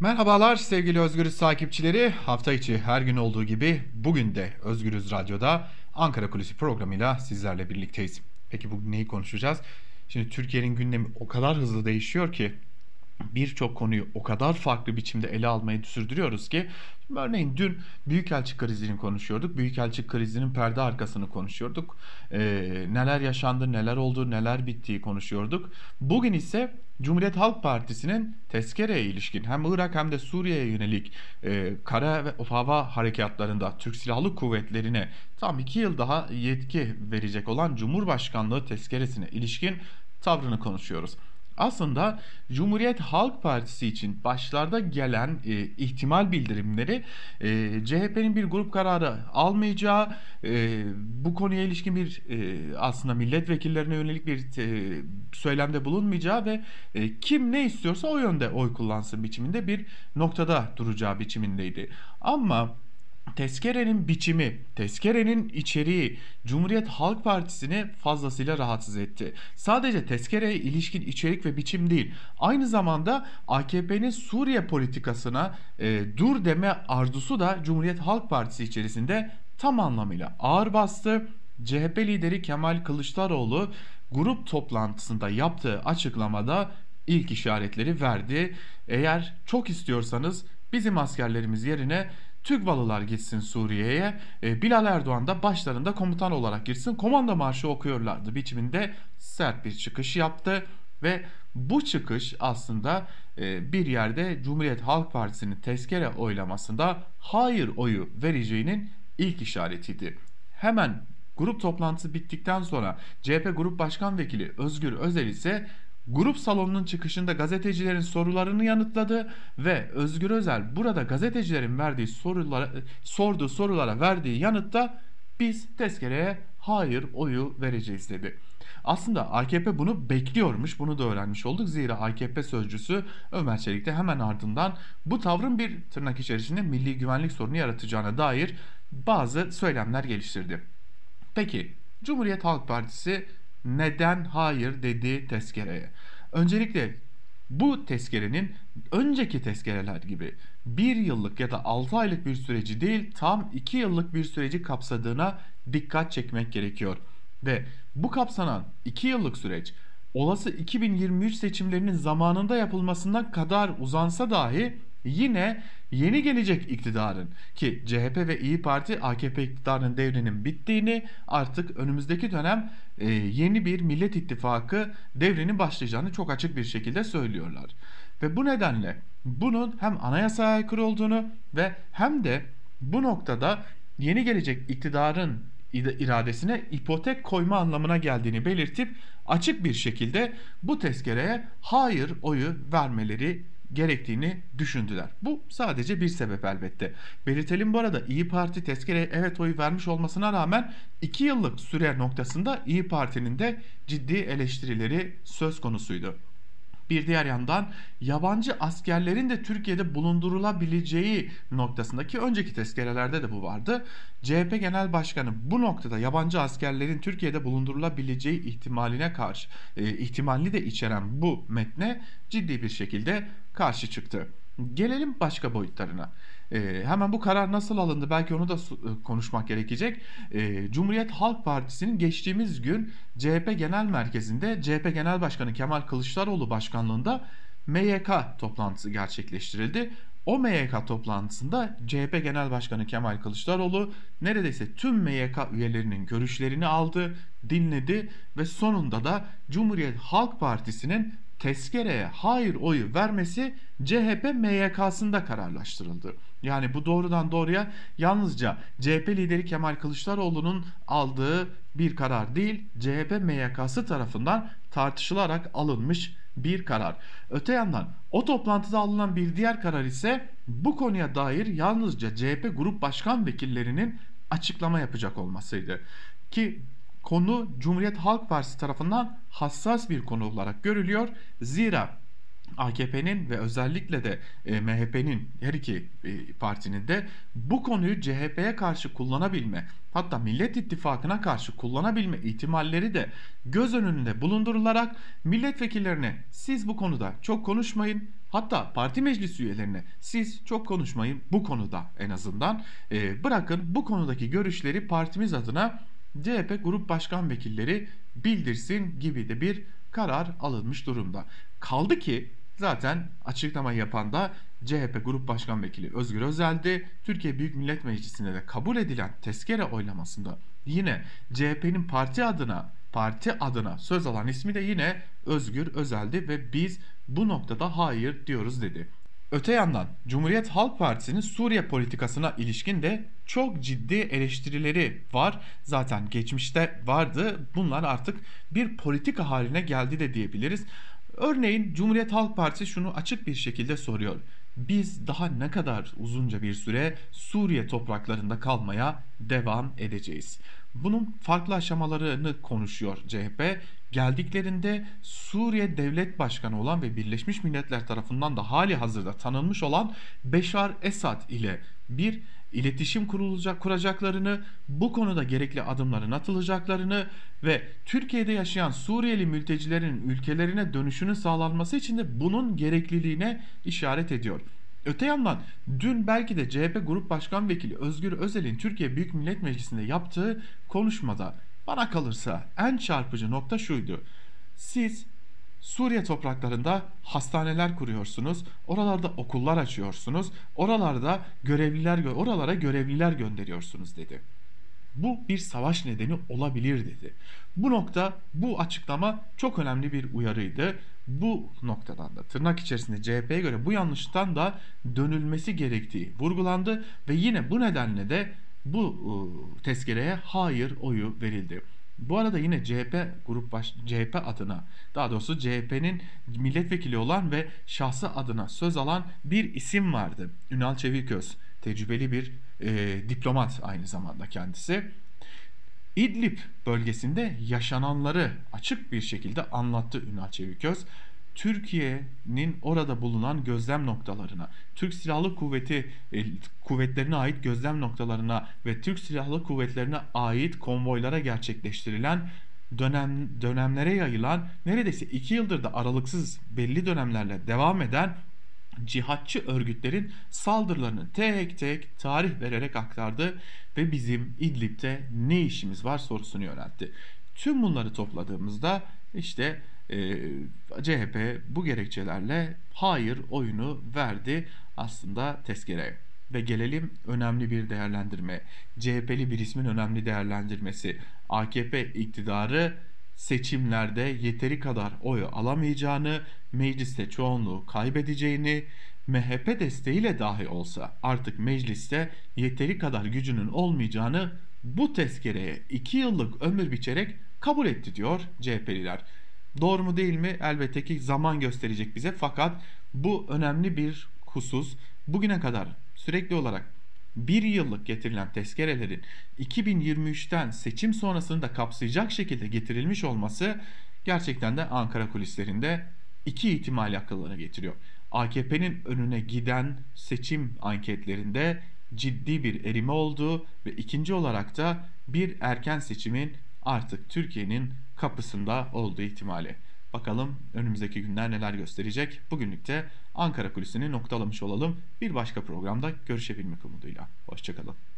Merhabalar sevgili Özgürüz takipçileri. Hafta içi her gün olduğu gibi bugün de Özgürüz Radyo'da Ankara Kulisi programıyla sizlerle birlikteyiz. Peki bugün neyi konuşacağız? Şimdi Türkiye'nin gündemi o kadar hızlı değişiyor ki birçok konuyu o kadar farklı biçimde ele almayı sürdürüyoruz ki örneğin dün Büyükelçi krizini konuşuyorduk. Büyükelçi krizinin perde arkasını konuşuyorduk. Ee, neler yaşandı, neler oldu, neler bittiği konuşuyorduk. Bugün ise Cumhuriyet Halk Partisi'nin tezkereye ilişkin hem Irak hem de Suriye'ye yönelik e, kara ve hava harekatlarında Türk Silahlı Kuvvetleri'ne tam iki yıl daha yetki verecek olan Cumhurbaşkanlığı tezkeresine ilişkin tavrını konuşuyoruz aslında Cumhuriyet Halk Partisi için başlarda gelen e, ihtimal bildirimleri e, CHP'nin bir grup kararı almayacağı, e, bu konuya ilişkin bir e, aslında milletvekillerine yönelik bir e, söylemde bulunmayacağı ve e, kim ne istiyorsa o yönde oy kullansın biçiminde bir noktada duracağı biçimindeydi. Ama tezkerenin biçimi, tezkerenin içeriği Cumhuriyet Halk Partisi'ni fazlasıyla rahatsız etti. Sadece tezkereye ilişkin içerik ve biçim değil, aynı zamanda AKP'nin Suriye politikasına e, dur deme arzusu da Cumhuriyet Halk Partisi içerisinde tam anlamıyla ağır bastı. CHP lideri Kemal Kılıçdaroğlu grup toplantısında yaptığı açıklamada ilk işaretleri verdi. Eğer çok istiyorsanız bizim askerlerimiz yerine TÜGVALılar gitsin Suriye'ye. E, Bilal Erdoğan da başlarında komutan olarak girsin. Komando marşı okuyorlardı biçiminde sert bir çıkış yaptı. Ve bu çıkış aslında e, bir yerde Cumhuriyet Halk Partisi'nin tezkere oylamasında hayır oyu vereceğinin ilk işaretiydi. Hemen grup toplantısı bittikten sonra CHP Grup Başkan Vekili Özgür Özel ise grup salonunun çıkışında gazetecilerin sorularını yanıtladı ve Özgür Özel burada gazetecilerin verdiği sorulara sorduğu sorulara verdiği yanıtta biz tezkereye hayır oyu vereceğiz dedi. Aslında AKP bunu bekliyormuş. Bunu da öğrenmiş olduk. Zira AKP sözcüsü Ömer Çelik de hemen ardından bu tavrın bir tırnak içerisinde milli güvenlik sorunu yaratacağına dair bazı söylemler geliştirdi. Peki Cumhuriyet Halk Partisi neden hayır dedi tezkereye? Öncelikle bu tezkerenin önceki tezkereler gibi bir yıllık ya da 6 aylık bir süreci değil tam 2 yıllık bir süreci kapsadığına dikkat çekmek gerekiyor. Ve bu kapsanan 2 yıllık süreç olası 2023 seçimlerinin zamanında yapılmasına kadar uzansa dahi yine yeni gelecek iktidarın ki CHP ve İyi Parti AKP iktidarının devrinin bittiğini artık önümüzdeki dönem e, yeni bir Millet İttifakı devrinin başlayacağını çok açık bir şekilde söylüyorlar. Ve bu nedenle bunun hem anayasaya aykırı olduğunu ve hem de bu noktada yeni gelecek iktidarın iradesine ipotek koyma anlamına geldiğini belirtip açık bir şekilde bu tezkereye hayır oyu vermeleri gerektiğini düşündüler. Bu sadece bir sebep elbette. Belirtelim bu arada İyi Parti tezkereye evet oyu vermiş olmasına rağmen 2 yıllık süre noktasında İyi Parti'nin de ciddi eleştirileri söz konusuydu. Bir diğer yandan yabancı askerlerin de Türkiye'de bulundurulabileceği noktasındaki önceki tezkerelerde de bu vardı. CHP Genel Başkanı bu noktada yabancı askerlerin Türkiye'de bulundurulabileceği ihtimaline karşı e, ihtimalini de içeren bu metne ciddi bir şekilde karşı çıktı. Gelelim başka boyutlarına. E, hemen bu karar nasıl alındı belki onu da e, konuşmak gerekecek. E, Cumhuriyet Halk Partisi'nin geçtiğimiz gün CHP Genel Merkezi'nde CHP Genel Başkanı Kemal Kılıçdaroğlu başkanlığında MYK toplantısı gerçekleştirildi. O MYK toplantısında CHP Genel Başkanı Kemal Kılıçdaroğlu neredeyse tüm MYK üyelerinin görüşlerini aldı, dinledi ve sonunda da Cumhuriyet Halk Partisi'nin tezkereye hayır oyu vermesi CHP MYK'sında kararlaştırıldı. Yani bu doğrudan doğruya yalnızca CHP lideri Kemal Kılıçdaroğlu'nun aldığı bir karar değil, CHP MYK'sı tarafından tartışılarak alınmış bir karar. Öte yandan o toplantıda alınan bir diğer karar ise bu konuya dair yalnızca CHP grup başkan vekillerinin açıklama yapacak olmasıydı. Ki konu Cumhuriyet Halk Partisi tarafından hassas bir konu olarak görülüyor. Zira AKP'nin ve özellikle de e, MHP'nin her iki e, partinin de bu konuyu CHP'ye karşı kullanabilme hatta Millet İttifakı'na karşı kullanabilme ihtimalleri de göz önünde bulundurularak milletvekillerine siz bu konuda çok konuşmayın Hatta parti meclis üyelerine siz çok konuşmayın bu konuda en azından e, bırakın bu konudaki görüşleri partimiz adına CHP Grup Başkan Vekilleri bildirsin gibi de bir karar alınmış durumda. Kaldı ki zaten açıklama yapan da CHP Grup Başkan Vekili Özgür Özel'di. Türkiye Büyük Millet Meclisi'nde de kabul edilen tezkere oylamasında yine CHP'nin parti adına parti adına söz alan ismi de yine Özgür Özel'di ve biz bu noktada hayır diyoruz dedi. Öte yandan Cumhuriyet Halk Partisi'nin Suriye politikasına ilişkin de çok ciddi eleştirileri var. Zaten geçmişte vardı. Bunlar artık bir politika haline geldi de diyebiliriz. Örneğin Cumhuriyet Halk Partisi şunu açık bir şekilde soruyor. Biz daha ne kadar uzunca bir süre Suriye topraklarında kalmaya devam edeceğiz? Bunun farklı aşamalarını konuşuyor CHP. Geldiklerinde Suriye Devlet Başkanı olan ve Birleşmiş Milletler tarafından da hali hazırda tanınmış olan Beşar Esad ile bir iletişim kurulacak kuracaklarını, bu konuda gerekli adımların atılacaklarını ve Türkiye'de yaşayan Suriyeli mültecilerin ülkelerine dönüşünün sağlanması için de bunun gerekliliğine işaret ediyor. Öte yandan dün belki de CHP Grup Başkan Vekili Özgür Özel'in Türkiye Büyük Millet Meclisi'nde yaptığı konuşmada bana kalırsa en çarpıcı nokta şuydu. Siz Suriye topraklarında hastaneler kuruyorsunuz. Oralarda okullar açıyorsunuz. Oralarda görevliler oralara görevliler gönderiyorsunuz dedi. Bu bir savaş nedeni olabilir dedi. Bu nokta, bu açıklama çok önemli bir uyarıydı. Bu noktadan da tırnak içerisinde CHP'ye göre bu yanlıştan da dönülmesi gerektiği vurgulandı ve yine bu nedenle de bu ıı, tezkereye hayır oyu verildi. Bu arada yine CHP grup baş, CHP adına daha doğrusu CHP'nin milletvekili olan ve şahsı adına söz alan bir isim vardı. Ünal Çeviköz. Tecrübeli bir e, diplomat aynı zamanda kendisi. İdlib bölgesinde yaşananları açık bir şekilde anlattı Ünal Çeviköz. Türkiye'nin orada bulunan gözlem noktalarına, Türk Silahlı Kuvveti e, kuvvetlerine ait gözlem noktalarına ve Türk Silahlı Kuvvetlerine ait konvoylara gerçekleştirilen dönem dönemlere yayılan neredeyse iki yıldır da aralıksız belli dönemlerle devam eden cihatçı örgütlerin saldırılarını tek tek tarih vererek aktardı ve bizim İdlib'de ne işimiz var sorusunu yöneltti. Tüm bunları topladığımızda işte e, CHP bu gerekçelerle hayır oyunu verdi aslında tezkereye. Ve gelelim önemli bir değerlendirme. CHP'li bir ismin önemli değerlendirmesi. AKP iktidarı seçimlerde yeteri kadar oy alamayacağını, mecliste çoğunluğu kaybedeceğini, MHP desteğiyle dahi olsa artık mecliste yeteri kadar gücünün olmayacağını bu tezkereye 2 yıllık ömür biçerek kabul etti diyor CHP'liler. Doğru mu değil mi? Elbette ki zaman gösterecek bize fakat bu önemli bir husus. Bugüne kadar sürekli olarak bir yıllık getirilen tezkerelerin 2023'ten seçim sonrasını da kapsayacak şekilde getirilmiş olması gerçekten de Ankara kulislerinde iki ihtimal akıllara getiriyor. AKP'nin önüne giden seçim anketlerinde ciddi bir erime olduğu ve ikinci olarak da bir erken seçimin artık Türkiye'nin kapısında olduğu ihtimali. Bakalım önümüzdeki günler neler gösterecek. Bugünlük de Ankara Kulisi'ni noktalamış olalım. Bir başka programda görüşebilmek umuduyla. Hoşçakalın.